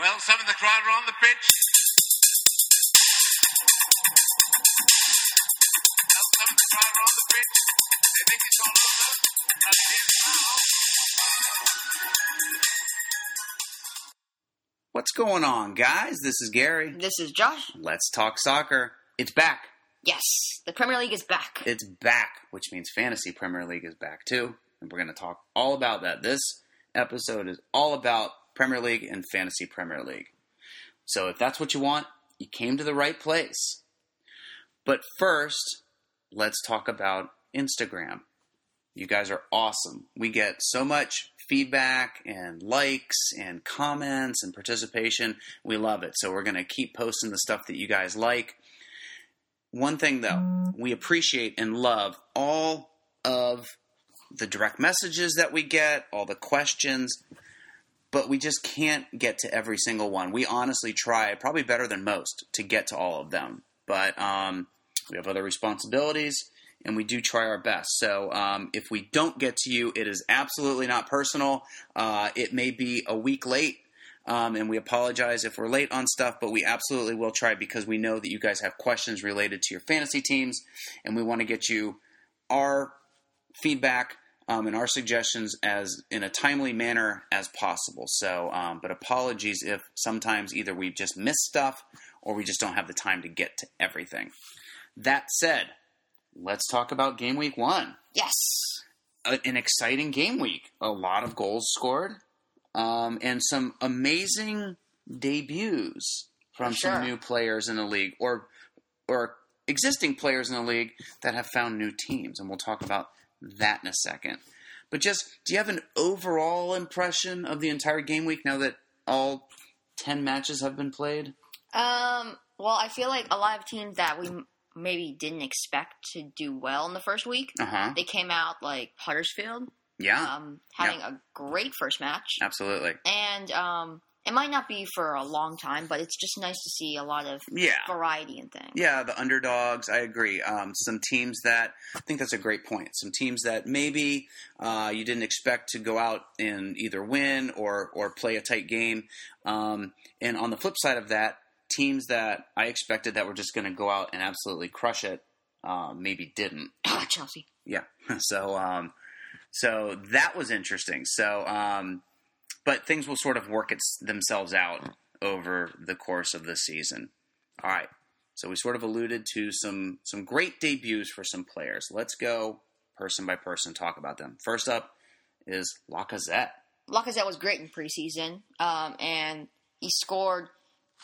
Well, some of the crowd are on the pitch. Some of the crowd are on the pitch. They think it's all over. And it is now. What's going on, guys? This is Gary. This is Josh. Let's talk soccer. It's back. Yes, the Premier League is back. It's back, which means Fantasy Premier League is back too. And we're going to talk all about that. This episode is all about Premier League and Fantasy Premier League. So if that's what you want, you came to the right place. But first, let's talk about Instagram. You guys are awesome. We get so much feedback and likes and comments and participation. We love it. So we're going to keep posting the stuff that you guys like. One thing though, we appreciate and love all of the direct messages that we get, all the questions, but we just can't get to every single one. We honestly try, probably better than most, to get to all of them. But um, we have other responsibilities, and we do try our best. So um, if we don't get to you, it is absolutely not personal. Uh, it may be a week late. Um, and we apologize if we're late on stuff, but we absolutely will try because we know that you guys have questions related to your fantasy teams, and we want to get you our feedback um, and our suggestions as in a timely manner as possible. So, um, but apologies if sometimes either we just miss stuff or we just don't have the time to get to everything. That said, let's talk about game week one. Yes. A- an exciting game week. A lot of goals scored, um, and some amazing debuts from For some new players in the league, or or existing players in the league that have found new teams, and we'll talk about that in a second. But just, do you have an overall impression of the entire game week now that all ten matches have been played? Um. Well, I feel like a lot of teams that we maybe didn't expect to do well in the first week, Uh huh. they came out like Huddersfield, Yeah, um, having a great first match, absolutely. and um, it might not be for a long time, but it's just nice to see a lot of Yeah. variety in things. Yeah, the underdogs. I agree. Um, some teams that I think that's a great point. Some teams that maybe uh, you didn't expect to go out and either win or or play a tight game. Um, and on the flip side of that, teams that I expected that were just going to go out and absolutely crush it, uh, maybe didn't. Chelsea. Yeah. So um, so that was interesting. So um, but things will sort of work its, themselves out over the course of the season. All right. So we sort of alluded to some some great debuts for some players. Let's go person by person talk about them. First up is Lacazette. Lacazette was great in preseason, um, and he scored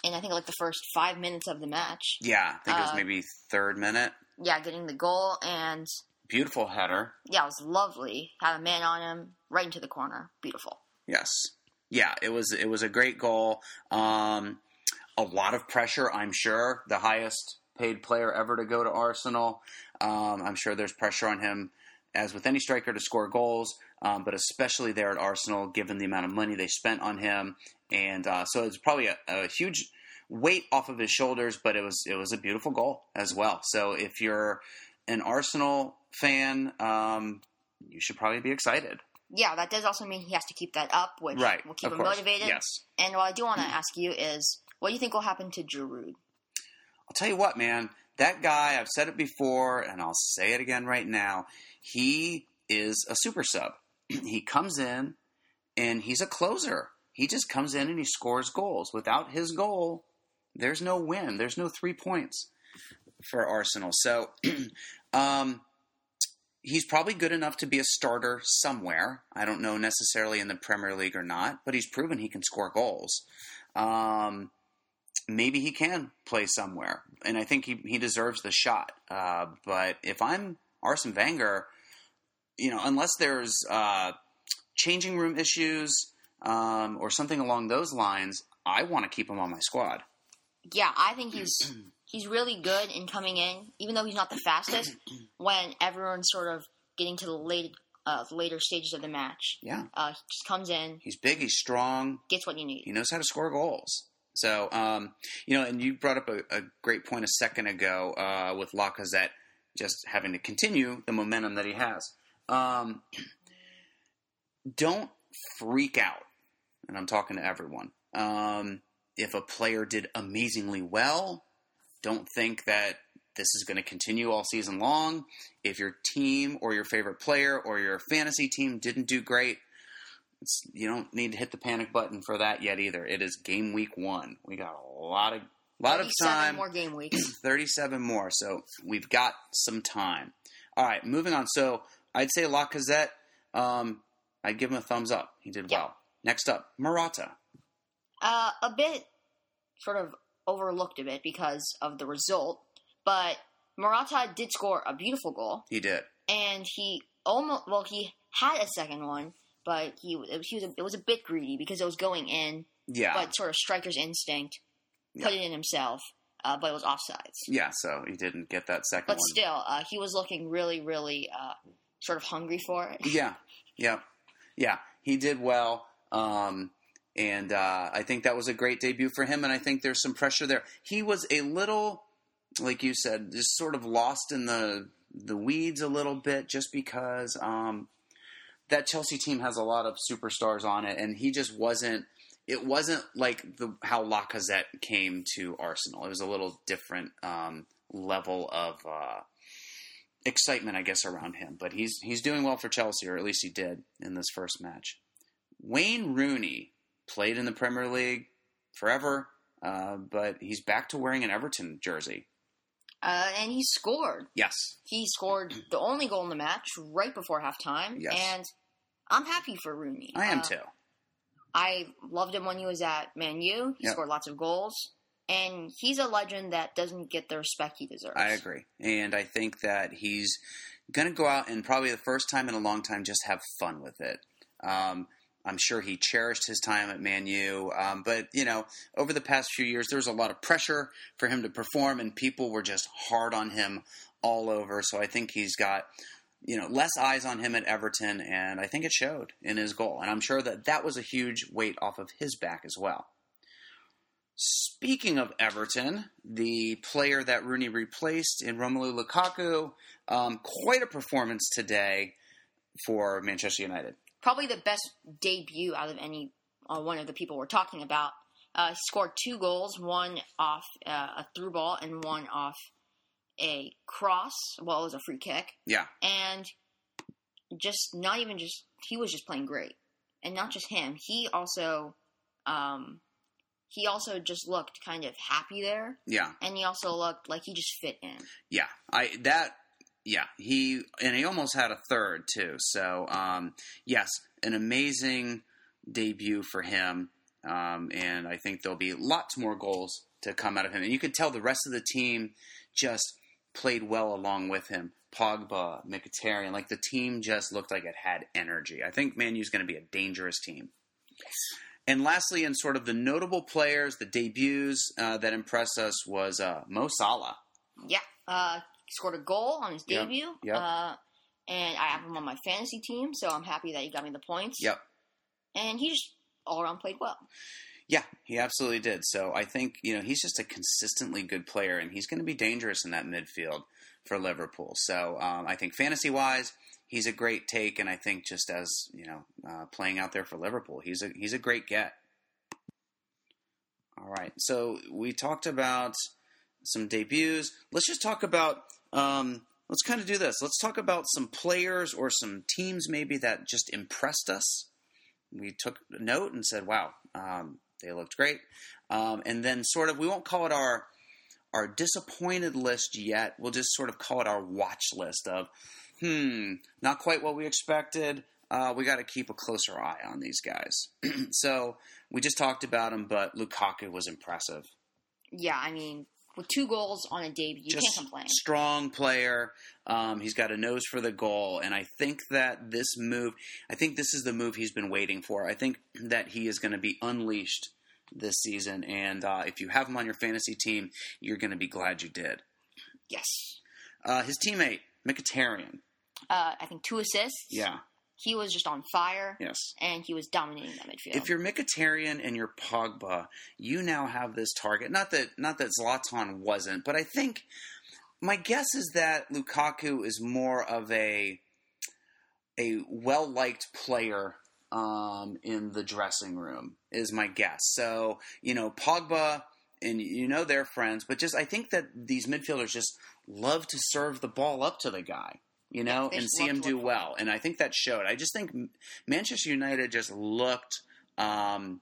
in I think like the first five minutes of the match. Yeah, I think it was Uh, maybe third minute. Yeah, getting the goal, and Beautiful header. yeah, it was lovely. Had a man on him right into the corner. Beautiful. Yes. Yeah, it was it was a great goal. Um, a lot of pressure, I'm sure. The highest paid player ever to go to Arsenal. Um, I'm sure there's pressure on him, as with any striker, to score goals, um, but especially there at Arsenal, given the amount of money they spent on him. And uh, so it's probably a, a huge weight off of his shoulders, but it was it was a beautiful goal as well. So if you're an Arsenal fan, um, you should probably be excited. Yeah, that does also mean he has to keep that up, which Right. will keep of him course. motivated. Yes. And what I do want to ask you is, what do you think will happen to Giroud? I'll tell you what, man. That guy, I've said it before, and I'll say it again right now. He is a super sub. he comes in and he's a closer. He just comes in and he scores goals. Without his goal, there's no win. There's no three points for Arsenal. So, um, he's probably good enough to be a starter somewhere. I don't know necessarily in the Premier League or not, but he's proven he can score goals. Um, maybe he can play somewhere, and I think he, he deserves the shot. Uh, but if I'm Arsene Wenger, you know, unless there's uh, changing room issues um, or something along those lines, I want to keep him on my squad. Yeah, I think he's he's really good in coming in, even though he's not the fastest. when everyone's sort of getting to the late uh, later stages of the match, Yeah, uh, he just comes in, he's big, he's strong, gets what you need. he knows how to score goals. So, um, you know, and you brought up a, a great point a second ago uh, with Lacazette just having to continue the momentum that he has. Um, don't freak out, and I'm talking to everyone, Um, if a player did amazingly well, don't think that this is going to continue all season long. If your team or your favorite player or your fantasy team didn't do great, it's, you don't need to hit the panic button for that yet either. It is game week one. We got a lot of lot of time. more game weeks. 37 more, so we've got some time. All right, moving on. So I'd say Lacazette. Um, I'd give him a thumbs up. He did Yeah. well. Next up, Morata. Uh, a bit sort of overlooked a bit because of the result, but Morata did score a beautiful goal, He did. and he almost well he had a second one, but he was, he was a, it was a bit greedy because it was going in, Yeah. but sort of striker's instinct put it in himself, uh, but it was offsides. yeah. So he didn't get that second But one. still, uh, he was looking really, really uh, sort of hungry for it. Yeah, yeah, yeah. He did well, um, and uh, I think that was a great debut for him. And I think there's some pressure there. He was a little, like you said, just sort of lost in the the weeds a little bit, just because um, that Chelsea team has a lot of superstars on it, and he just wasn't. It wasn't like the how Lacazette came to Arsenal. It was a little different um, level of. Uh, excitement, I guess, around him. But he's he's doing well for Chelsea, or at least he did in this first match. Wayne Rooney played in the Premier League forever, uh, but he's back to wearing an Everton jersey. Uh, and he scored. Yes, He scored the only goal in the match right before halftime, Yes. and I'm happy for Rooney. I am Uh, too. I loved him when he was at Man U. He Yep. scored lots of goals, and he's a legend that doesn't get the respect he deserves. I agree, and I think that he's going to go out and probably the first time in a long time just have fun with it. Um, I'm sure he cherished his time at Man U, um, but you know, over the past few years, there was a lot of pressure for him to perform, and people were just hard on him all over. So I think he's got you know less eyes on him at Everton, and I think it showed in his goal. And I'm sure that that was a huge weight off of his back as well. Speaking of Everton, the player that Rooney replaced in Romelu Lukaku, um, quite a performance today for Manchester United. Probably the best debut out of any uh, one of the people we're talking about. Uh, he scored two goals, one off uh, a through ball and one off a cross. Well, it was a free kick. Yeah, and just not even just he was just playing great and not just him he also um he also just looked kind of happy there yeah, and he also looked like he just fit in yeah. I that yeah he and he almost had a third too. So um, yes, an amazing debut for him, um, and I think there'll be lots more goals to come out of him. And you could tell the rest of the team just played well along with him. Pogba, Mkhitaryan, like the team just looked like it had energy. I think Man U's going to be a dangerous team. And lastly, in sort of the notable players, the debuts uh, that impressed us was uh, Mo Salah. yeah uh scored a goal on his Yep, debut yep. uh and i have him on my fantasy team so i'm happy that he got me the points Yep. and he just all around played well Yeah, he absolutely did. So I think you know he's just a consistently good player, and he's going to be dangerous in that midfield for Liverpool. So um, I think fantasy wise, he's a great take, and I think just as you know uh, playing out there for Liverpool, he's a he's a great get. All right, so we talked about some debuts. Let's just talk about. Um, let's kind of do this. Let's talk about some players or some teams maybe that just impressed us. We took note and said, "Wow, um, they looked great." Um, and then sort of we won't call it our our disappointed list yet. We'll just sort of call it our watch list of, hmm, not quite what we expected. Uh, we got to keep a closer eye on these guys. so we just talked about him, but Lukaku was impressive. yeah i mean with two goals on a debut. You just can't complain. strong player. Um, he's got a nose for the goal, and I think that this move, I think this is the move he's been waiting for. I think that he is going to be unleashed this season, and uh, if you have him on your fantasy team, you're going to be glad you did. yes. Uh, his teammate Mkhitaryan, uh i think two assists. Yeah, he was just on fire yes. and he was dominating that midfield. If you're Mkhitaryan and you're Pogba, you now have this target. Not that not that Zlatan wasn't, but I think my guess is that Lukaku is more of a a well liked player um, in the dressing room, is my guess. So, you know, Pogba, and you know they're friends, but just I think that these midfielders just love to serve the ball up to the guy, you know, they and see him do well. And I think that showed. I just think Manchester United just looked um,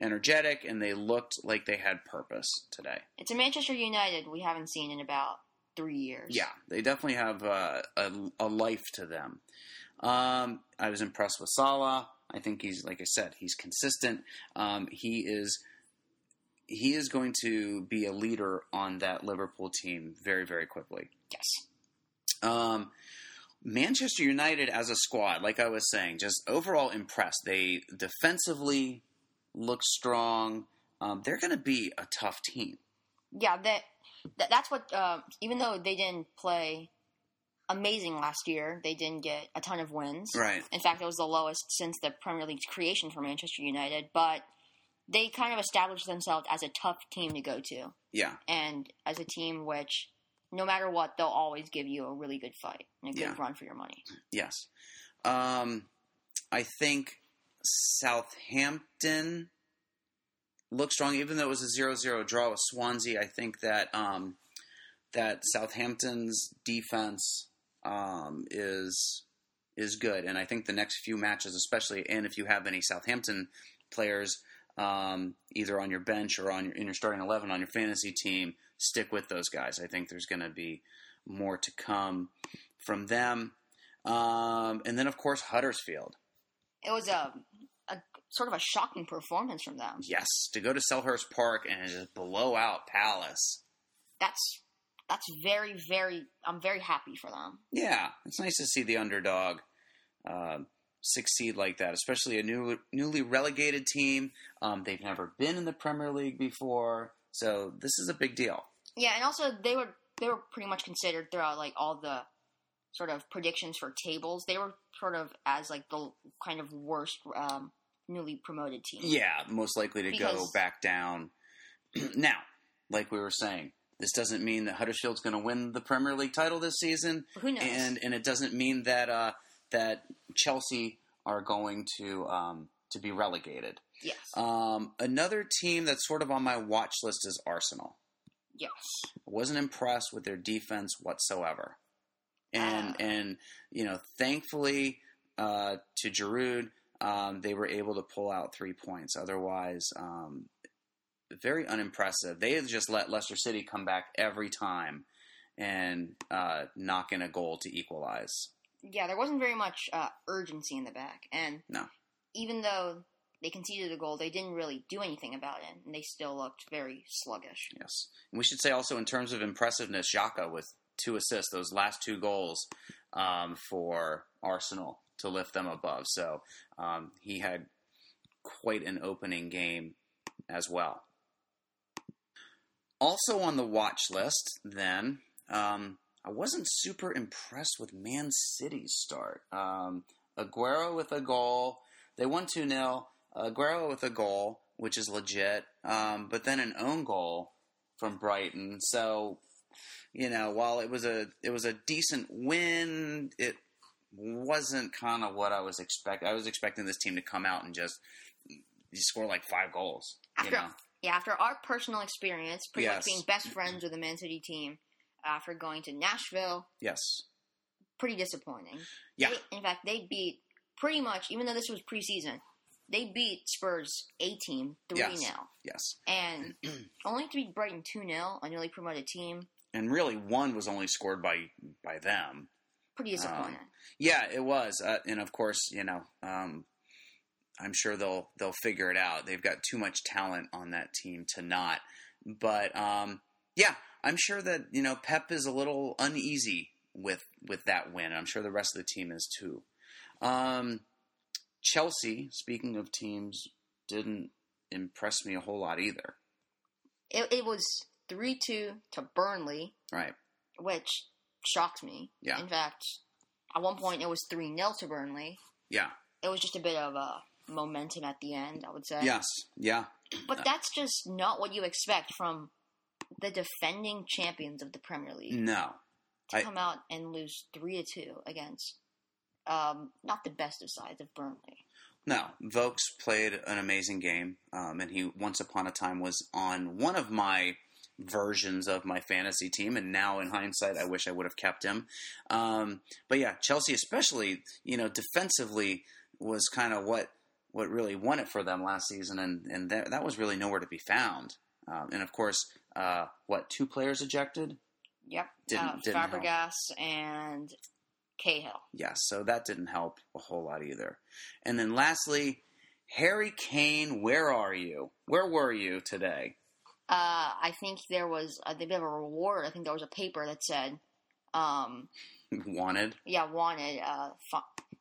energetic and they looked like they had purpose today. It's a Manchester United we haven't seen in about three years. Yeah, they definitely have uh, a, a life to them. Um, I was impressed with Salah. I think he's, like I said, he's consistent. Um, he is he is going to be a leader on that Liverpool team very, very quickly. Yes. Um, Manchester United as a squad, like I was saying, just overall impressed. They defensively look strong. Um, they're going to be a tough team. Yeah, that, that that's what. Uh, even though they didn't play amazing last year, they didn't get a ton of wins. Right. In fact, it was the lowest since the Premier League's creation for Manchester United. But they kind of established themselves as a tough team to go to, Yeah. and as a team which, no matter what, they'll always give you a really good fight and a good Yeah. run for your money. Yes. Um, I think Southampton looked strong, even though it was a 0-0 draw with Swansea. I think that um, that Southampton's defense um, is is good, and I think the next few matches, especially, and if you have any Southampton players um, either on your bench or on your, in your starting eleven on your fantasy team, stick with those guys. I think there's going to be more to come from them. Um, and then, of course, Huddersfield. It was a, a sort of a shocking performance from them. Yes, to go to Selhurst Park and just blow out Palace. That's that's very very. I'm very happy for them. Yeah, it's nice to see the underdog uh, succeed like that, especially a new, newly relegated team. Um, they've never been in the Premier League before, so this is a big deal. Yeah, and also they were they were pretty much considered throughout like all the sort of predictions for tables. They were sort of as like the kind of worst um, newly promoted team. Yeah, most likely to go back down. now, like we were saying, this doesn't mean that Huddersfield's going to win the Premier League title this season. Who knows? and and it doesn't mean that uh, that Chelsea are going to um, to be relegated. yes, Um, another team that's sort of on my watch list is Arsenal. Yes. I wasn't impressed with their defense whatsoever, and Ah. and you know, thankfully uh, to Giroud, um, they were able to pull out three points. Otherwise, um, very unimpressive. They had just let Leicester City come back every time and uh, knock in a goal to equalize. Yeah, there wasn't very much uh, urgency in the back, and No. even though they conceded a goal, they didn't really do anything about it, and they still looked very sluggish. Yes. And we should say also in terms of impressiveness, Xhaka with two assists, those last two goals um, for Arsenal to lift them above. So um, he had quite an opening game as well. Also on the watch list, then, um, I wasn't super impressed with Man City's start. Um, Aguero with a goal. They won 2 0. Aguero with a goal, which is legit, um, but then an own goal from Brighton. So, you know, while it was a it was a decent win, it wasn't kind of what I was expecting. I was expecting this team to come out and just score like five goals. You After know, yeah, after our personal experience, pretty Yes. much being best friends with the Man City team, after going to Nashville, yes, pretty disappointing. Yeah. They- in fact, they beat pretty much, even though this was preseason, they beat Spurs A team 3 Yes. 0. yes, And only to beat Brighton 2 0, a newly promoted team, and really one was only scored by by them. pretty disappointing. Yeah, it was, uh, and of course, you know, um, I'm sure they'll they'll figure it out. They've got too much talent on that team to not. But um, yeah, I'm sure that you know Pep is a little uneasy with with that win. I'm sure the rest of the team is too. Um, Chelsea, speaking of teams, didn't impress me a whole lot either. It, it was 3 2 to Burnley, Right? which shocked me. Yeah. In fact, at one point it was 3 0 to Burnley. Yeah. It was just a bit of a momentum at the end, I would say. Yes. Yeah. But uh, that's just not what you expect from the defending champions of the Premier League No. to I- come out and lose three to two against um, not the best of sides of Burnley. No, Vokes played an amazing game, um, and he once upon a time was on one of my versions of my fantasy team, and now in hindsight, I wish I would have kept him. Um, but yeah, Chelsea, especially you know defensively, was kind of what what really won it for them last season, and and that, that was really nowhere to be found. Um, and of course, uh, what two players ejected? Yep. Didn't- uh, didn't help. Fabregas and Cahill. Yes, so that didn't help a whole lot either. And then lastly, Harry Kane, where are you? Where were you today? Uh, I think there was a bit of a reward. I think there was a paper that said, um, Wanted. yeah, wanted. Uh,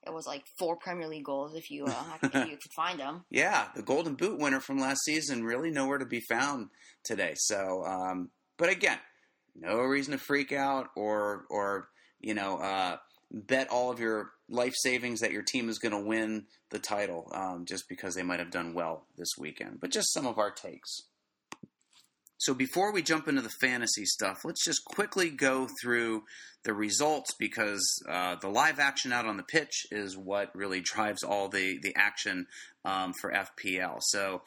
it was like four Premier League goals if you uh, if you could find them. Yeah, the Golden Boot winner from last season really nowhere to be found today. So, um, but again, no reason to freak out or or you know uh, bet all of your life savings that your team is going to win the title um, just because they might have done well this weekend. But just some of our takes. So before we jump into the fantasy stuff, let's just quickly go through the results because uh, the live action out on the pitch is what really drives all the the action um, for FPL. So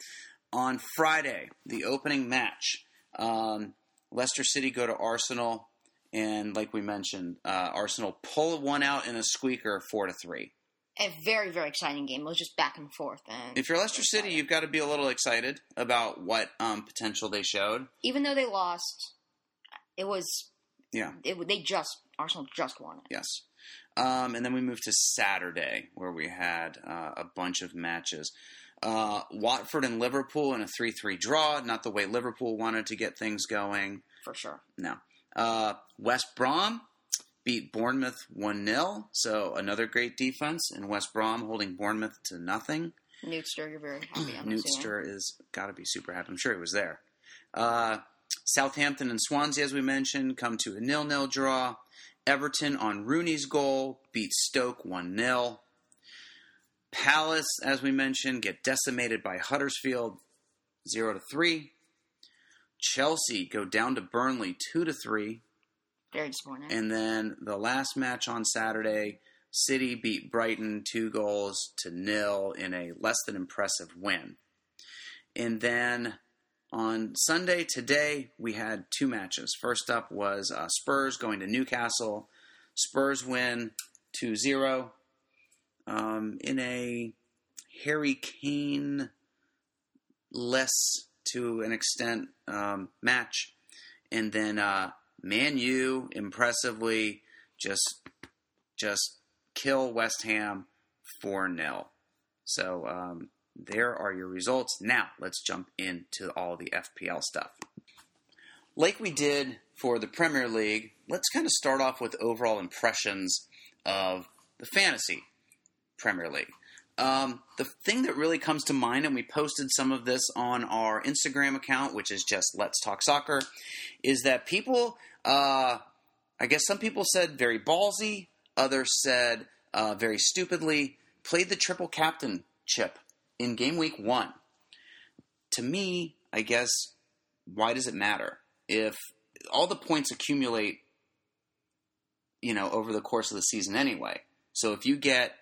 on Friday, the opening match, um, Leicester City go to Arsenal, and like we mentioned, uh, Arsenal pull one out in a squeaker, four to three. A very very exciting game. It was just back and forth. And If you're Leicester City, you've got to be a little excited about what um, potential they showed. even though they lost, it was Yeah. it, they just Arsenal just won it. Yes. Um, and then we moved to Saturday, where we had uh, a bunch of matches. Uh, Watford and Liverpool in a 3 3 draw, not the way Liverpool wanted to get things going. for sure. No. Uh, West Brom beat Bournemouth 1 0. So another great defense, and West Brom holding Bournemouth to nothing. Newtster, you're very happy. I'm. Newtster is got to be super happy. I'm sure he was there. Uh, Southampton and Swansea, as we mentioned, come to a nil-nil draw. Everton on Rooney's goal beat Stoke 1 0. Palace, as we mentioned, get decimated by Huddersfield 0 to 3. Chelsea go down to Burnley 2 to 3. Very disappointing. And then the last match on Saturday, City beat Brighton two goals to nil in a less than impressive win. And then on Sunday, today, we had two matches. First up was uh, Spurs going to Newcastle. Spurs win 2 0 um, in a Harry Kane less to an extent um, match. And then uh, Man U impressively just just kill West Ham 4 0. So um, there are your results. Now let's jump into all the FPL stuff. Like we did for the Premier League, let's kind of start off with overall impressions of the fantasy Premier League. Um, the thing that really comes to mind, and we posted some of this on our Instagram account, which is just Let's Talk Soccer, is that people, uh, I guess some people said very ballsy, others said uh, very stupidly, played the triple captain chip in game week one. To me, I guess, why does it matter? If all the points accumulate, you know, over the course of the season anyway. So if you get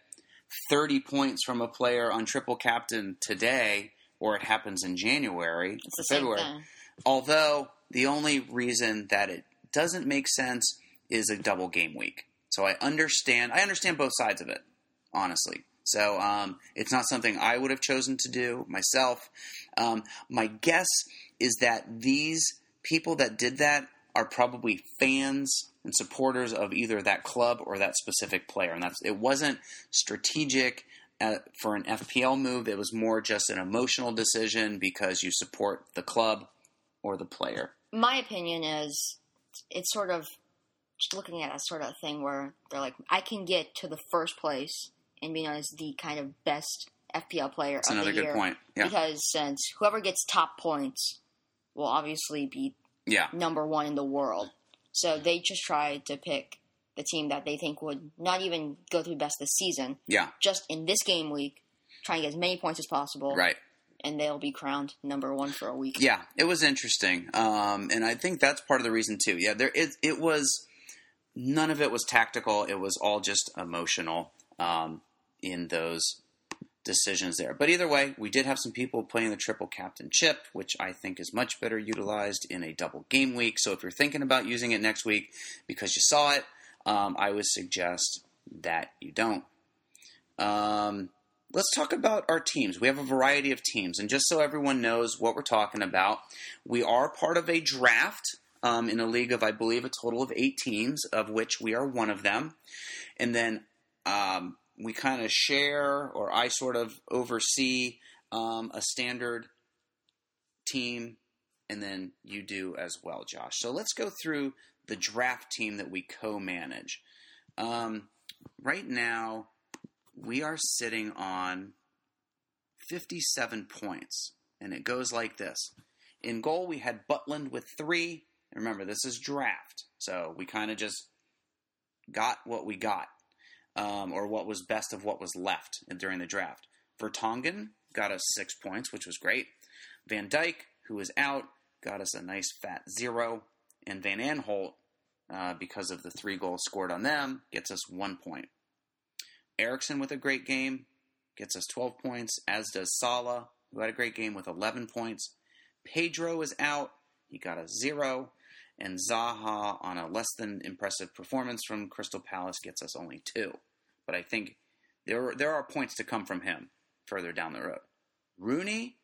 30 points from a player on triple captain today, or it happens in January it's or February, thing. although the only reason that it doesn't make sense is a double game week. So I understand. I understand both sides of it, honestly. So um, it's not something I would have chosen to do myself. Um, my guess is that these people that did that are probably fans and supporters of either that club or that specific player, and that's it wasn't strategic uh, for an FPL move. It was more just an emotional decision because you support the club or the player. My opinion is it's sort of looking at a sort of thing where they're like, I can get to the first place and be known as the kind of best FPL player That's of another the good year. point. Yeah, Because since whoever gets top points will obviously be yeah, number one in the world. So they just try to pick the team that they think would not even go through best this season, yeah. just in this game week, try and get as many points as possible, Right. and they'll be crowned number one for a week. Yeah, it was interesting, um, and I think that's part of the reason too. Yeah, there it it was none of it was tactical. It was all just emotional um, in those decisions there. But either way, we did have some people playing the triple captain chip, which I think is much better utilized in a double game week. So if you're thinking about using it next week because you saw it, um, I would suggest that you don't. Um, let's talk about our teams. We have a variety of teams, and just so everyone knows what we're talking about, we are part of a draft um, in a league of, I believe, a total of eight teams, of which we are one of them. And then um, we kind of share, or I sort of oversee um, a standard team, and then you do as well, Josh. So let's go through the draft team that we co manage. Um, right now, we are sitting on 57 points, and it goes like this. In goal, we had Butland with three. Remember, this is draft, so we kind of just got what we got, um, or what was best of what was left during the draft. Vertonghen got us six points, which was great. Van Dijk, who was out, got us a nice fat zero, and Van Aanholt, uh, because of the three goals scored on them, gets us one point. Eriksen with a great game gets us 12 points, as does Salah, who had a great game with 11 points. Pedro is out, he got a zero, and Zaha on a less than impressive performance from Crystal Palace gets us only two. But I think there there are points to come from him further down the road. Rooney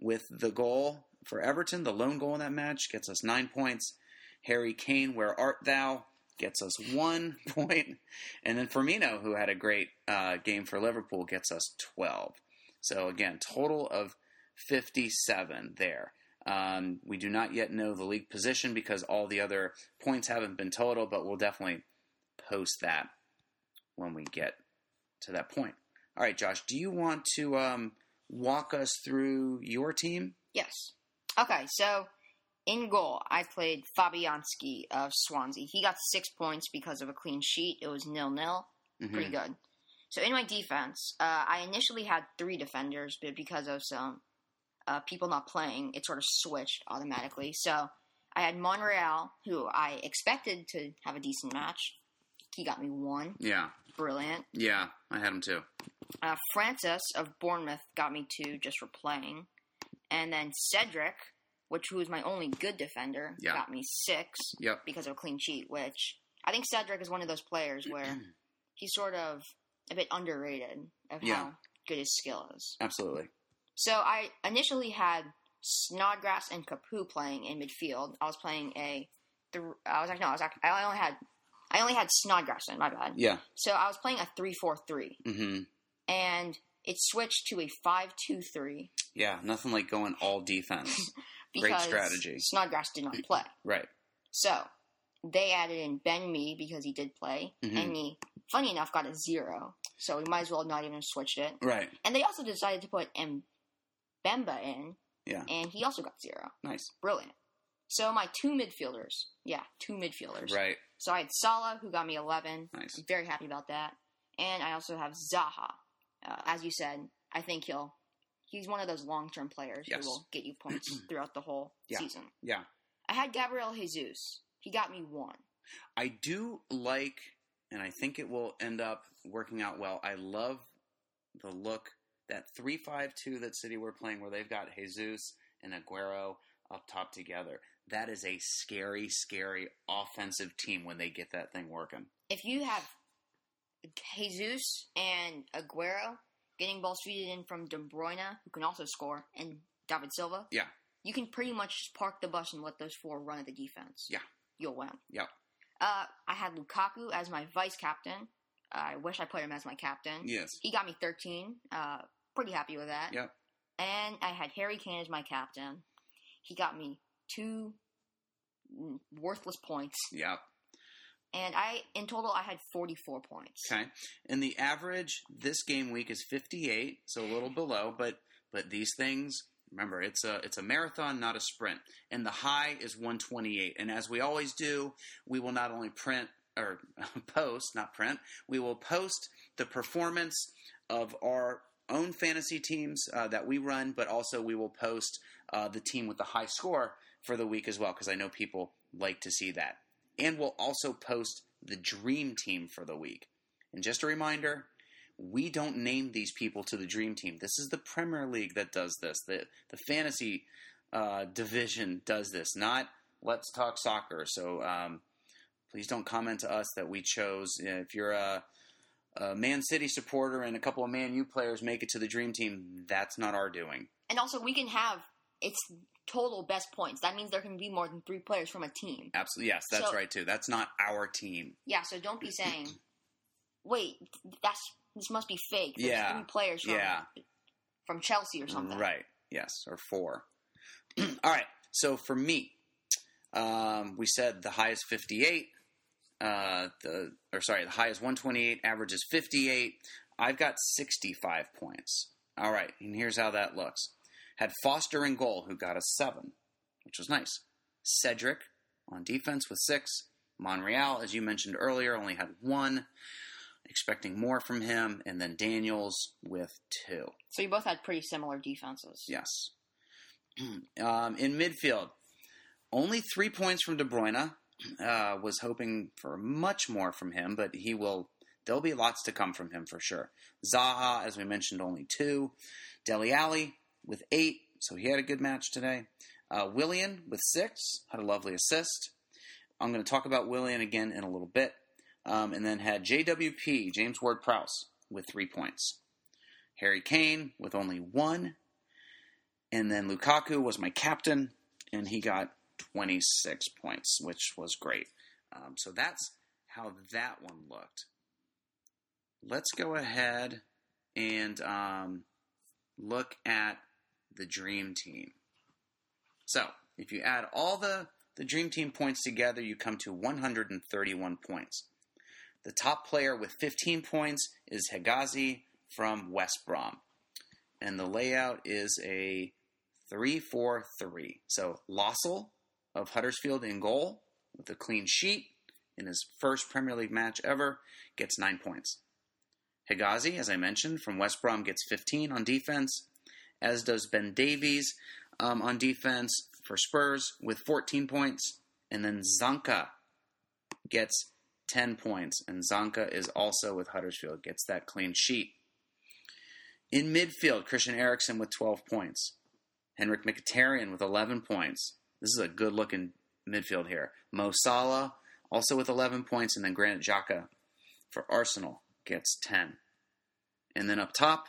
with the goal for Everton, the lone goal in that match, gets us nine points. Harry Kane, where art thou? Gets us one point. And then Firmino, who had a great uh, game for Liverpool, gets us 12. So again, total of 57 there. Um, we do not yet know the league position because all the other points haven't been total, but we'll definitely post that when we get to that point. All right, Josh, do you want to um, walk us through your team? Yes. Okay, so in goal, I played Fabianski of Swansea. He got six points because of a clean sheet. It was nil nil. Mhm. Pretty good. So in my defense, uh, I initially had three defenders, but because of some uh, people not playing, it sort of switched automatically. So I had Monreal, who I expected to have a decent match. He got me one. Yeah, Brilliant. yeah, I had him too. Uh, Francis of Bournemouth got me two just for playing. And then Cedric, which was my only good defender, Yeah. got me six Yep. because of a clean sheet, which I think Cedric is one of those players where he's sort of a bit underrated of Yeah. how good his skill is. Absolutely. So I initially had Snodgrass and Capoue playing in midfield. I was playing a, th- I was like, no, I was I only had, I only had Snodgrass in. My bad. Yeah. So I was playing a three-four-three, hmm and it switched to a five-two-three Yeah, nothing like going all defense. Great because strategy. Snodgrass did not play. right. So they added in Ben Me because he did play, Mhm. and he, funny enough, got a zero. So we might as well not even have switched it. Right. And they also decided to put Mbemba in, Yeah. and he also got zero. Nice. Brilliant. So my two midfielders, yeah, two midfielders. Right. So I had Salah, who got me 11. Nice. I'm very happy about that. And I also have Zaha. Uh, as you said, I think he'll. He's one of those long-term players Yes. who will get you points throughout the whole Yeah. season. Yeah. I had Gabriel Jesus. He got me one. I do like, and I think it will end up working out well. I love the look that three-five-two that City were playing, where they've got Jesus and Aguero up top together. That is a scary, scary offensive team when they get that thing working. If you have Jesus and Aguero getting balls feeded in from De Bruyne, who can also score, and David Silva, Yeah. you can pretty much just park the bus and let those four run at the defense. Yeah. You'll win. Yep. Uh, I had Lukaku as my vice captain. I wish I put him as my captain. Yes. He got me 13. Uh, pretty happy with that. Yep. And I had Harry Kane as my captain. He got me two worthless points. Yep. And I, in total, I had 44 points. Okay. And the average this game week is 58, so a little below, but but these things, remember, it's a it's a marathon, not a sprint. And the high is 128. And as we always do, we will not only print or post, not print, we will post the performance of our own fantasy teams uh, that we run, but also we will post uh, the team with the high score for the week as well, because I know people like to see that. And we'll also post the dream team for the week. And just a reminder, we don't name these people to the dream team. This is the Premier League that does this. The the fantasy uh, division does this, not Let's Talk Soccer. So um, please don't comment to us that we chose. If you're a, a Man City supporter and a couple of Man U players make it to the dream team, that's not our doing. And also, we can have it's total best points. That means there can be more than three players from a team. Absolutely, yes, that's So- right too. That's not our team. Yeah, so don't be saying, "Wait, that's this must be fake." There's Yeah, three players from Yeah, from Chelsea or something. Right. Yes, or four. All right. So for me, um, we said the highest 58. Uh, the or sorry, the highest 128. Average is 58. I've got 65 points. All right, and here's how that looks. Had Foster in goal, who got a seven, which was nice. Cedric on defense with six. Monreal, as you mentioned earlier, only had one. Expecting more from him, and then Daniels with two. So you both had pretty similar defenses. Yes. um, in midfield, only three points from De Bruyne. Uh, was hoping for much more from him, but he will. There'll be lots to come from him for sure. Zaha, as we mentioned, only two. Dele Alli with eight, so he had a good match today. Uh, Willian with six had a lovely assist. I'm going to talk about Willian again in a little bit. Um, and then had JWP, James Ward Prowse, with three points. Harry Kane with only one. And then Lukaku was my captain, and he got 26 points, which was great. Um, so that's how that one looked. Let's go ahead and um, look at the dream team. So if you add all the, the dream team points together, you come to 131 points. The top player with 15 points is Hegazi from West Brom. And the layout is a 3 4 3. So Lössl of Huddersfield in goal with a clean sheet in his first Premier League match ever gets 9 points. Hegazi, as I mentioned, from West Brom gets 15 on defense, as does Ben Davies um, on defense for Spurs with 14 points. And then Zanka gets 10 points. And Zanka is also with Huddersfield, gets that clean sheet. In midfield, Christian Eriksen with 12 points. Henrikh Mkhitaryan with 11 points. This is a good looking midfield here. Mo Salah also with 11 points, and then Granit Xhaka for Arsenal gets 10. And then up top,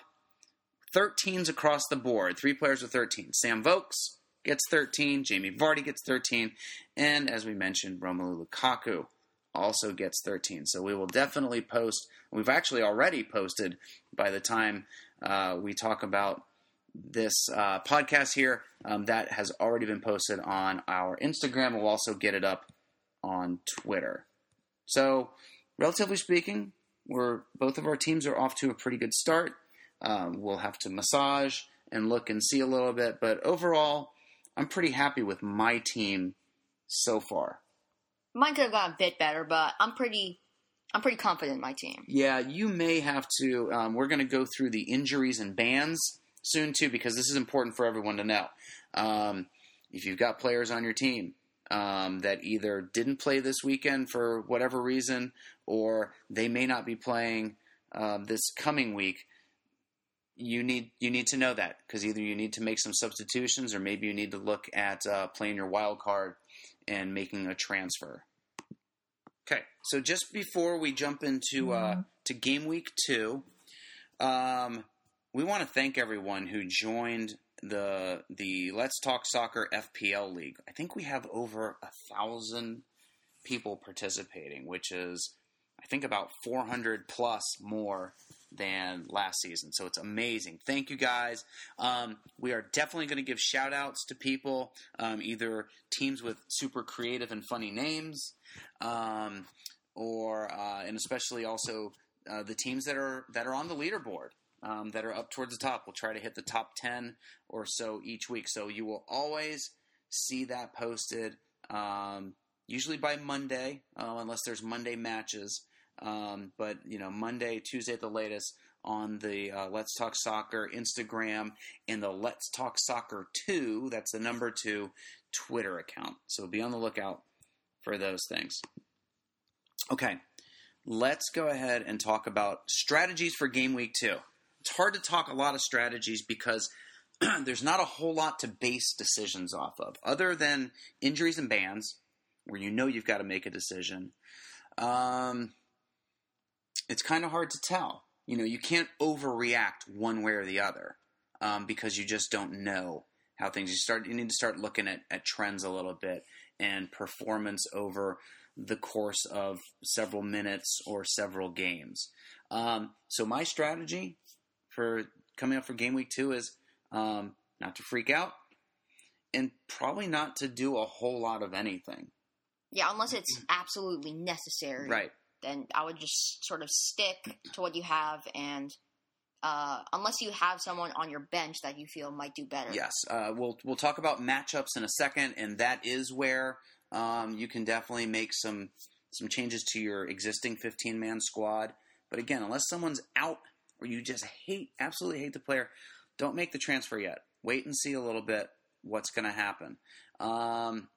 13s across the board. Three players with 13. Sam Vokes gets 13. Jamie Vardy gets 13. And as we mentioned, Romelu Lukaku also gets 13. So we will definitely post. We've actually already posted by the time uh, we talk about this uh, podcast here. Um, that has already been posted on our Instagram. We'll also get it up on Twitter. So, relatively speaking, we're both of our teams are off to a pretty good start. Um, we'll have to massage and look and see a little bit, but overall, I'm pretty happy with my team so far. Mine could have gone a bit better, but I'm pretty, I'm pretty confident in my team. Yeah, you may have to. Um, we're going to go through the injuries and bans soon too, because this is important for everyone to know. Um, if you've got players on your team um, that either didn't play this weekend for whatever reason, or they may not be playing uh, this coming week, you need you need to know that because either you need to make some substitutions, or maybe you need to look at uh, playing your wild card and making a transfer. Okay, so just before we jump into uh, to game week two, um, we want to thank everyone who joined the the Let's Talk Soccer FPL League. I think we have over a thousand people participating, which is I think about 400 plus more than last season. So it's amazing. Thank you guys. Um, we are definitely going to give shout outs to people, um, either teams with super creative and funny names, um, or uh, and especially also uh, the teams that are that are on the leaderboard. Um, that are up towards the top. We'll try to hit the top 10 or so each week. So you will always see that posted, um, usually by Monday, uh, unless there's Monday matches. Um, but you know, Monday, Tuesday at the latest on the uh, Let's Talk Soccer Instagram and the Let's Talk Soccer Two. That's the number two Twitter account. So be on the lookout for those things. Okay, let's go ahead and talk about strategies for game week two. It's hard to talk a lot of strategies because there's not a whole lot to base decisions off of, other than injuries and bans, where you know you've got to make a decision. Um, it's kind of hard to tell. You know, you can't overreact one way or the other um, because you just don't know how things. You start. You need to start looking at, at trends a little bit and performance over the course of several minutes or several games. Um, so my strategy for coming up for game week two is um, not to freak out and probably not to do a whole lot of anything. Yeah, unless it's absolutely necessary. Right. Then I would just sort of stick to what you have, and uh, unless you have someone on your bench that you feel might do better. Yes. Uh, we'll we'll talk about matchups in a second, and that is where um, you can definitely make some some changes to your existing 15 man squad. But again, unless someone's out or you just hate absolutely hate the player, don't make the transfer yet. Wait and see a little bit what's going to happen. Um,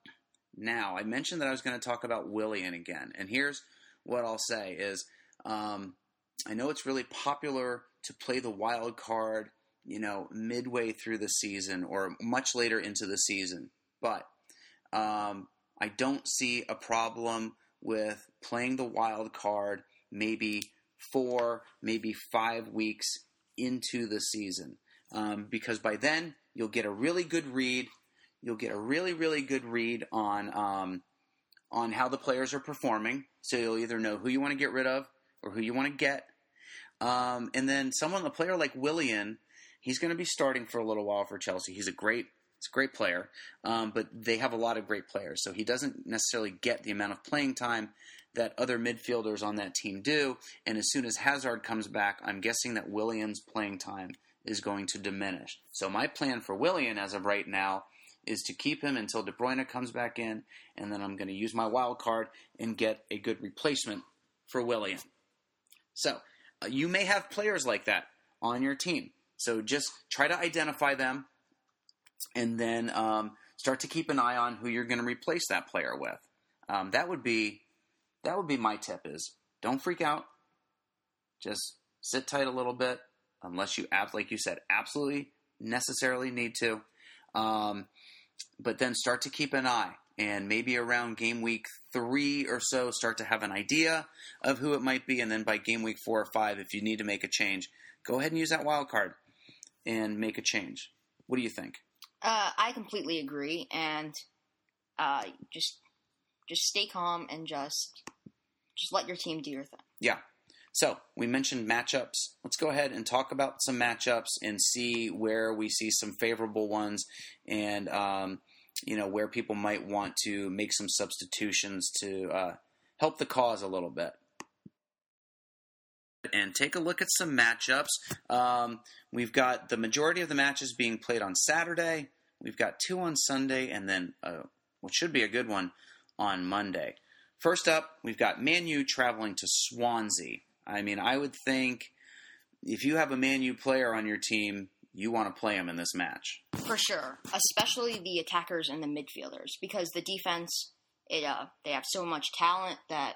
now, I mentioned that I was going to talk about Willian again, and here's what I'll say: is um, I know it's really popular to play the wild card, you know, midway through the season or much later into the season, but um, I don't see a problem with playing the wild card maybe four, maybe five weeks into the season. Um, because by then you'll get a really good read. You'll get a really, really good read on um, on how the players are performing. So you'll either know who you want to get rid of or who you want to get. Um, and then someone, a player like Willian, he's going to be starting for a little while for Chelsea. He's a great, he's a great player, um, but they have a lot of great players, so he doesn't necessarily get the amount of playing time that other midfielders on that team do. And as soon as Hazard comes back, I'm guessing that Willian's playing time is going to diminish. So my plan for Willian as of right now is to keep him until De Bruyne comes back in, and then I'm going to use my wild card and get a good replacement for Willian. So uh, you may have players like that on your team. So just try to identify them, and then um, start to keep an eye on who you're going to replace that player with. Um, that would be that would be my tip: is don't freak out. Just sit tight a little bit, unless you, like you said, absolutely necessarily need to. Um, but then start to keep an eye, and maybe around game week three or so, start to have an idea of who it might be, and then by game week four or five, if you need to make a change, go ahead and use that wild card and make a change. What do you think? Uh, I completely agree, and uh, just just stay calm and just just let your team do your thing. Yeah. So we mentioned matchups. Let's go ahead and talk about some matchups and see where we see some favorable ones, and um, you know where people might want to make some substitutions to uh, help the cause a little bit. And take a look at some matchups. Um, we've got the majority of the matches being played on Saturday. We've got two on Sunday, and then uh, what should be a good one on Monday. First up, we've got Manu traveling to Swansea. I mean, I would think if you have a Manu player on your team, you want to play him in this match. For sure, especially the attackers and the midfielders, because the defense, it uh, they have so much talent that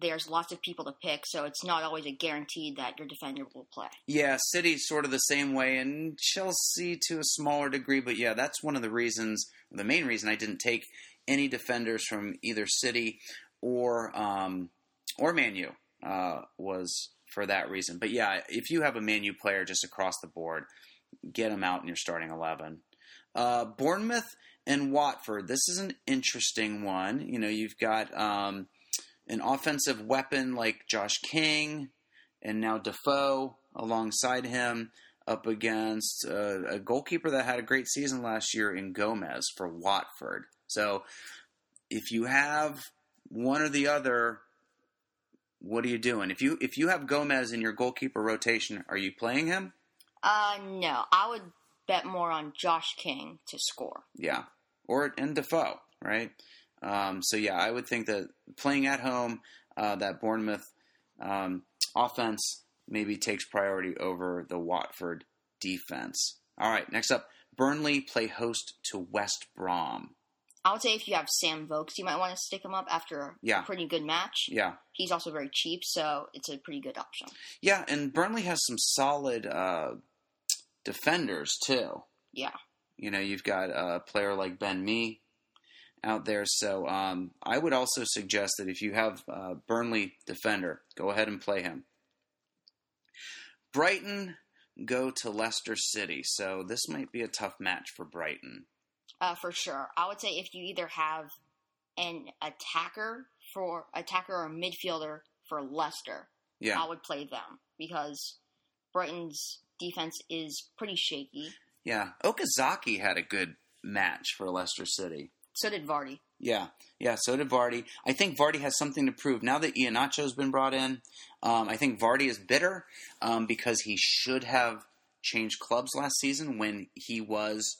there's lots of people to pick, so it's not always a guaranteed that your defender will play. Yeah, City's sort of the same way, and Chelsea to a smaller degree, but yeah, that's one of the reasons, the main reason I didn't take any defenders from either City or um, or Manu uh, was for that reason. But yeah, if you have a Manu player just across the board, get him out in your starting eleven. Uh, Bournemouth and Watford. This is an interesting one. You know, you've got um, an offensive weapon like Josh King, and now Defoe alongside him up against uh, a goalkeeper that had a great season last year in Gomes for Watford. So if you have one or the other, what are you doing? If you if you have Gomes in your goalkeeper rotation, are you playing him? Uh, no, I would bet more on Josh King to score. Yeah, or and Defoe, right? Um, so yeah, I would think that playing at home, uh, that Bournemouth um, offense maybe takes priority over the Watford defense. All right, next up, Burnley play host to West Brom. I would say if you have Sam Vokes, you might want to stick him up after a pretty good match. Yeah. He's also very cheap, so it's a pretty good option. Yeah, and Burnley has some solid uh, defenders too. Yeah. You know, you've got a player like Ben Mee out there, so um, I would also suggest that if you have a Burnley defender, go ahead and play him. Brighton go to Leicester City, so this might be a tough match for Brighton. Uh, for sure. I would say if you either have an attacker for attacker or midfielder for Leicester, Yeah, I would play them because Brighton's defense is pretty shaky. yeah. Okazaki had a good match for Leicester City. So did Vardy. Yeah, yeah. So did Vardy. I think Vardy has something to prove now that Iheanacho's been brought in. Um, I think Vardy is bitter um, because he should have changed clubs last season when he was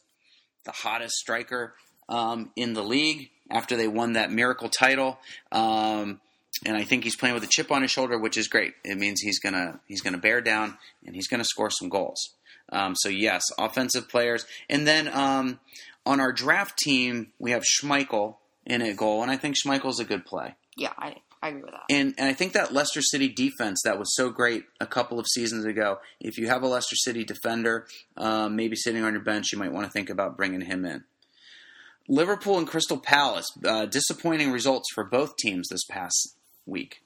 the hottest striker um, in the league after they won that miracle title. Um, and I think he's playing with a chip on his shoulder, which is great. It means he's gonna he's gonna bear down and he's gonna score some goals. Um, so yes, offensive players, and then um, on our draft team we have Schmeichel in a goal, and I think Schmeichel's a good play. Yeah, I, I agree with that. And and I think that Leicester City defense that was so great a couple of seasons ago. If you have a Leicester City defender, um, maybe sitting on your bench, you might want to think about bringing him in. Liverpool and Crystal Palace, uh, disappointing results for both teams this past week.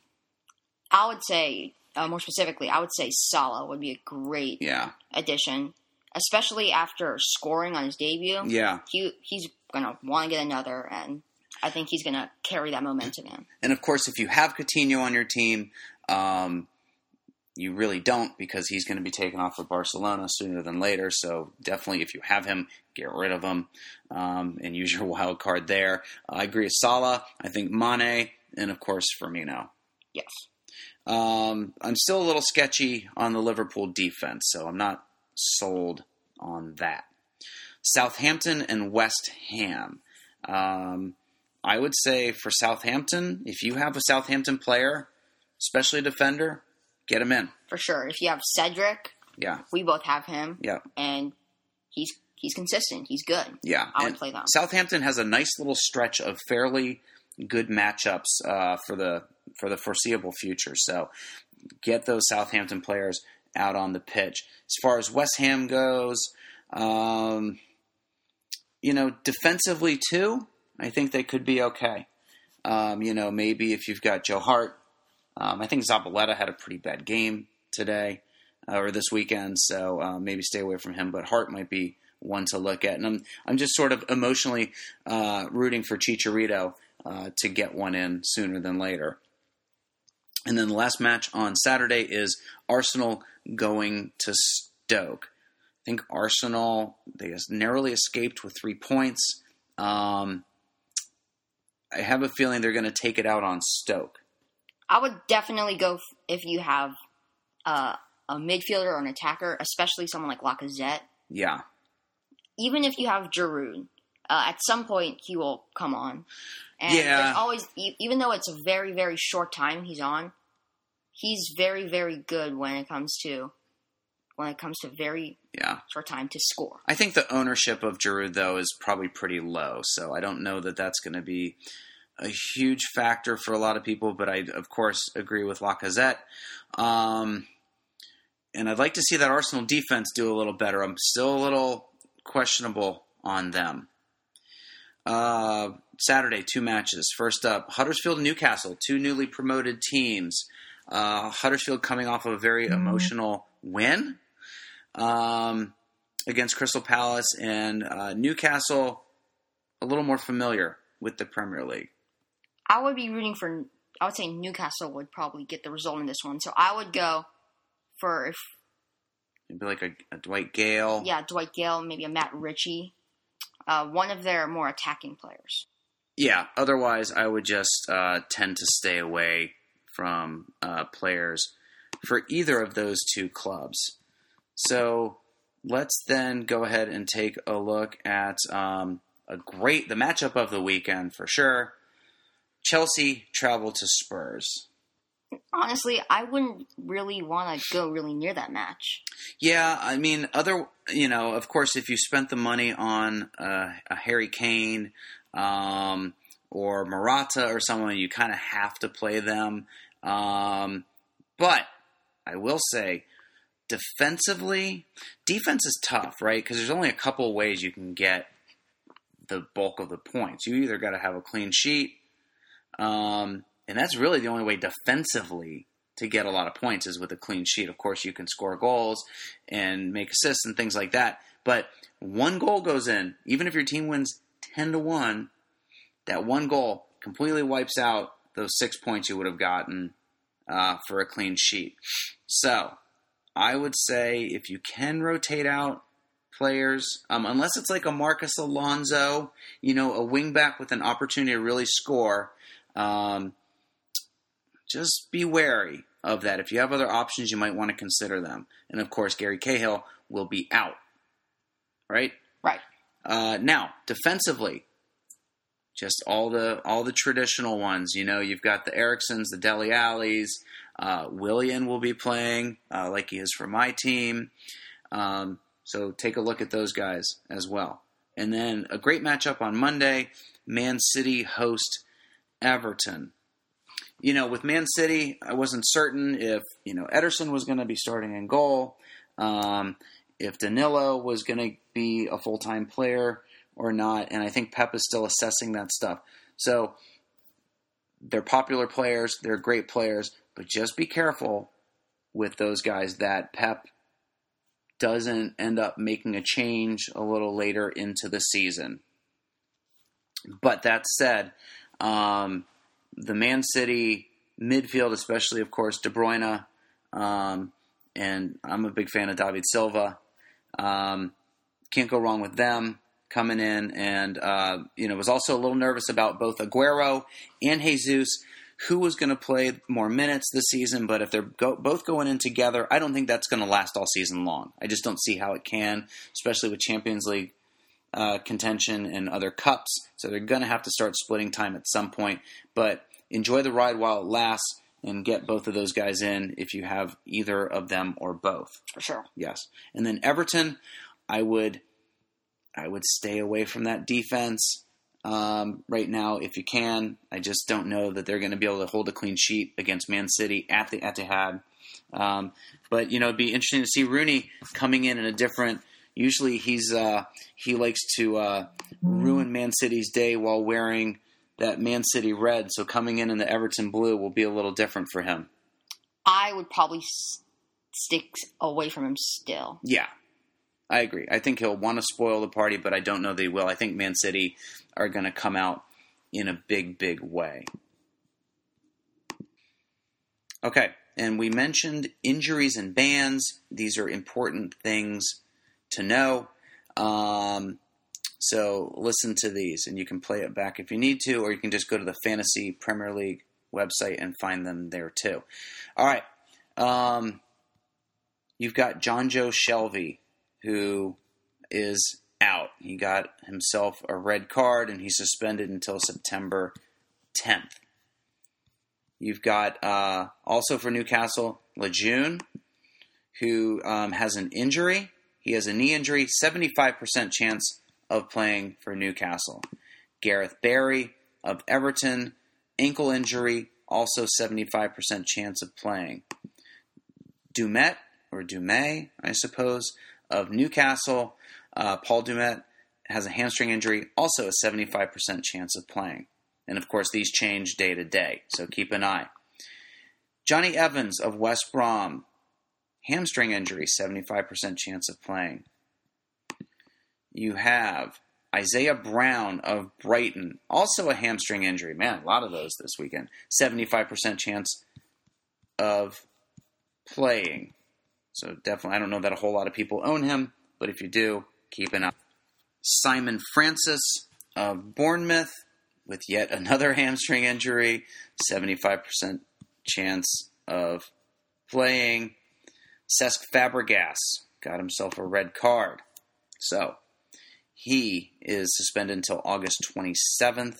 I would say, uh, more specifically, I would say Salah would be a great Yeah, addition, especially after scoring on his debut. yeah. He he's gonna want to get another, and I think he's gonna carry that momentum in. And of course, if you have Coutinho on your team, um, you really don't because he's going to be taken off for Barcelona sooner than later. So definitely, if you have him, get rid of him um, and use your wild card there. I agree with Salah. I think Mane, and of course Firmino. Yes. Um, I'm still a little sketchy on the Liverpool defense, so I'm not sold on that. Southampton and West Ham. Um, I would say for Southampton, if you have a Southampton player, especially a defender, get him in. For sure. If you have Cedric, Yeah, we both have him, yeah, and he's he's consistent. He's good. yeah. I would And play them. Southampton has a nice little stretch of fairly good matchups uh, for the for the foreseeable future. So get those Southampton players out on the pitch. As far as West Ham goes, um, you know, defensively too, I think they could be okay. Um, you know, maybe if you've got Joe Hart, um, I think Zabaleta had a pretty bad game today uh, or this weekend, so uh, maybe stay away from him. But Hart might be one to look at, and I'm I'm just sort of emotionally uh, rooting for Chicharito uh, to get one in sooner than later. And then the last match on Saturday is Arsenal going to Stoke. I think Arsenal they narrowly escaped with three points. Um, I have a feeling they're going to take it out on Stoke. I would definitely go f- if you have uh, a midfielder or an attacker, especially someone like Lacazette. Yeah, Even if you have Giroud, uh, at some point he will come on. And Yeah. there's always, even though it's a very very short time he's on, he's very very good when it comes to when it comes to very yeah. short time to score. I think the ownership of Giroud though is probably pretty low, so I don't know that that's going to be a huge factor for a lot of people. But I, of course, agree with Lacazette. Um, and I'd like to see that Arsenal defense do a little better. I'm still a little questionable on them. Uh, Saturday, two matches. First up, Huddersfield and Newcastle, two newly promoted teams. Uh, Huddersfield coming off of a very emotional win um, against Crystal Palace, and uh, Newcastle a little more familiar with the Premier League. I would be rooting for. I would say Newcastle would probably get the result in this one, so I would go for if Maybe like a, a Dwight Gayle. yeah Dwight Gayle, maybe a Matt Ritchie, uh, one of their more attacking players. Yeah, Otherwise, I would just uh, tend to stay away from uh, players for either of those two clubs. So let's then go ahead and take a look at um, a great the matchup of the weekend for sure. Chelsea travel to Spurs. Honestly, I wouldn't really want to go really near that match. Yeah, I mean, other you know, of course, if you spent the money on uh, a Harry Kane, um, or Morata or someone, you kind of have to play them. Um, but I will say, defensively, defense is tough, right? Because there's only a couple ways you can get the bulk of the points. You either got to have a clean sheet, um, and that's really the only way defensively to get a lot of points is with a clean sheet. Of course, you can score goals and make assists and things like that. But one goal goes in, even if your team wins 10 to 1, that one goal completely wipes out those six points you would have gotten uh, for a clean sheet. So I would say if you can rotate out players, um, unless it's like a Marcos Alonso, you know, a wingback with an opportunity to really score, um, just be wary of that. If you have other options, you might want to consider them. And of course, Gary Cahill will be out. Right? Right. Uh, now, defensively, just all the all the traditional ones. You know, you've got the Eriksens, the Dele Allis. Uh, Willian will be playing uh, like he is for my team. Um, so take a look at those guys as well. And then a great matchup on Monday: Man City host Everton. You know, with Man City, I wasn't certain if you know Ederson was going to be starting in goal, um, if Danilo was going to be a full time player or not, and I think Pep is still assessing that stuff. So they're popular players, they're great players, but just be careful with those guys that Pep doesn't end up making a change a little later into the season. But that said, um, the Man City midfield, especially of course De Bruyne, um, and I'm a big fan of David Silva. Um, can't go wrong with them coming in, and uh, you know was also a little nervous about both Aguero and Jesus, who was going to play more minutes this season. But if they're go- both going in together, I don't think that's going to last all season long. I just don't see how it can, especially with Champions League uh, contention and other cups. So they're going to have to start splitting time at some point. But enjoy the ride while it lasts and get both of those guys in if you have either of them or both. For sure. Yes. And then Everton, I would I would stay away from that defense um, right now if you can. I just don't know that they're going to be able to hold a clean sheet against Man City at the Etihad. Um, but you know, it'd be interesting to see Rooney coming in in a different. Usually, he's uh, he likes to uh, ruin Man City's day while wearing that Man City red. So coming in in the Everton blue will be a little different for him. I would probably s- stick away from him still. Yeah, I agree. I think he'll want to spoil the party, but I don't know that he will. I think Man City are going to come out in a big, big way. Okay, and we mentioned injuries and bans. These are important things to know. Um, so listen to these, and you can play it back if you need to, or you can just go to the Fantasy Premier League website and find them there too. All right. Um, you've got Jonjo Shelvey, who is out. He got himself a red card, and he's suspended until September 10th. You've got uh, also for Newcastle, Lejeune, who um, has an injury. He has a knee injury, 75% chance of playing for Newcastle. Gareth Barry of Everton, ankle injury, also 75% chance of playing. Dummett, or Dumay, I suppose, of Newcastle, uh, Paul Dummett has a hamstring injury, also a 75% chance of playing. And of course, these change day to day, so keep an eye. Jonny Evans of West Brom, hamstring injury, 75% chance of playing. You have Isaiah Brown of Brighton, also a hamstring injury. Man, a lot of those this weekend. 75% chance of playing. So definitely, I don't know that a whole lot of people own him, but if you do, keep an eye. Simon Francis of Bournemouth with yet another hamstring injury, 75% chance of playing. Cesc Fabregas got himself a red card. So he is suspended until August 27th.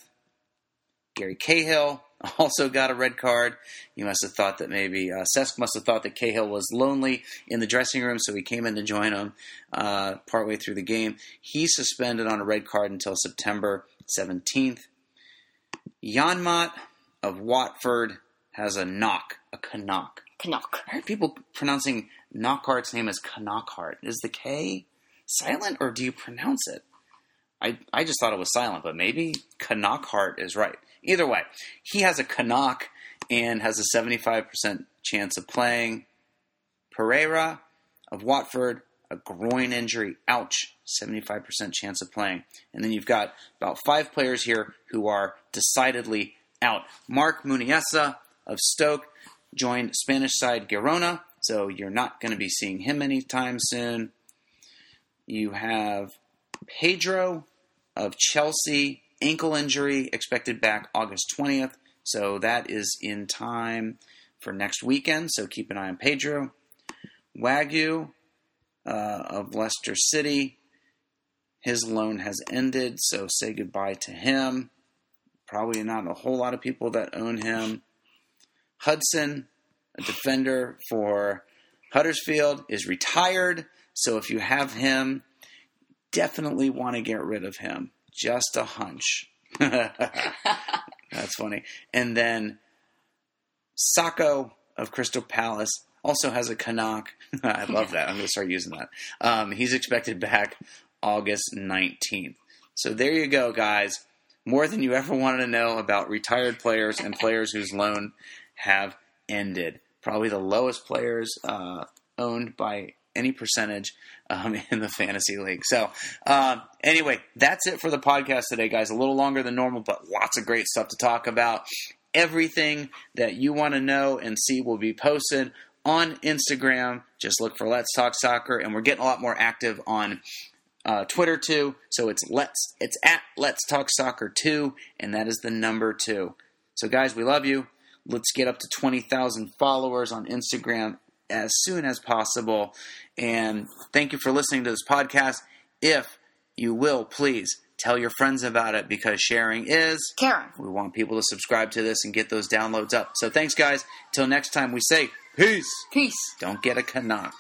Gary Cahill also got a red card. You must have thought that maybe uh, Cesc must have thought that Cahill was lonely in the dressing room, so he came in to join him uh, partway through the game. He's suspended on a red card until September seventeenth. Janmaat of Watford has a knock, a Canuck. Canuck. I heard people pronouncing Knockhart's name as Knockhart. Is the K silent or do you pronounce it? I, I just thought it was silent, but maybe Knockhart is right. Either way, he has a Canuck and has a 75% chance of playing. Pereira of Watford, a groin injury. Ouch. 75% chance of playing. And then you've got about five players here who are decidedly out. Marc Muniesa of Stoke joined Spanish side Girona, so you're not going to be seeing him anytime soon. You have Pedro of Chelsea, ankle injury, expected back August 20th, so that is in time for next weekend, so keep an eye on Pedro. Wagué uh, of Leicester City, his loan has ended, so say goodbye to him. Probably not a whole lot of people that own him. Hudson, a defender for Huddersfield, is retired. So if you have him, definitely want to get rid of him. Just a hunch. That's funny. And then Sakho of Crystal Palace also has a Canuck. I love that. I'm going to start using that. Um, he's expected back August 19th. So there you go, guys. More than you ever wanted to know about retired players and players whose loan have ended. Probably the lowest players uh, owned by any percentage um, in the fantasy league. So, uh, anyway, that's it for the podcast today, guys. A little longer than normal, but lots of great stuff to talk about. Everything that you want to know and see will be posted on Instagram. Just look for Let's Talk Soccer, and we're getting a lot more active on uh, Twitter too. So it's let's it's at Let's Talk Soccer two, and that is the number two. So guys, we love you. Let's get up to twenty thousand followers on Instagram as soon as possible. And thank you for listening to this podcast. If you will, please tell your friends about it because sharing is Karen. we want people to subscribe to this and get those downloads up. So thanks, guys. Till next time, we say peace. Peace. Don't get a Canuck.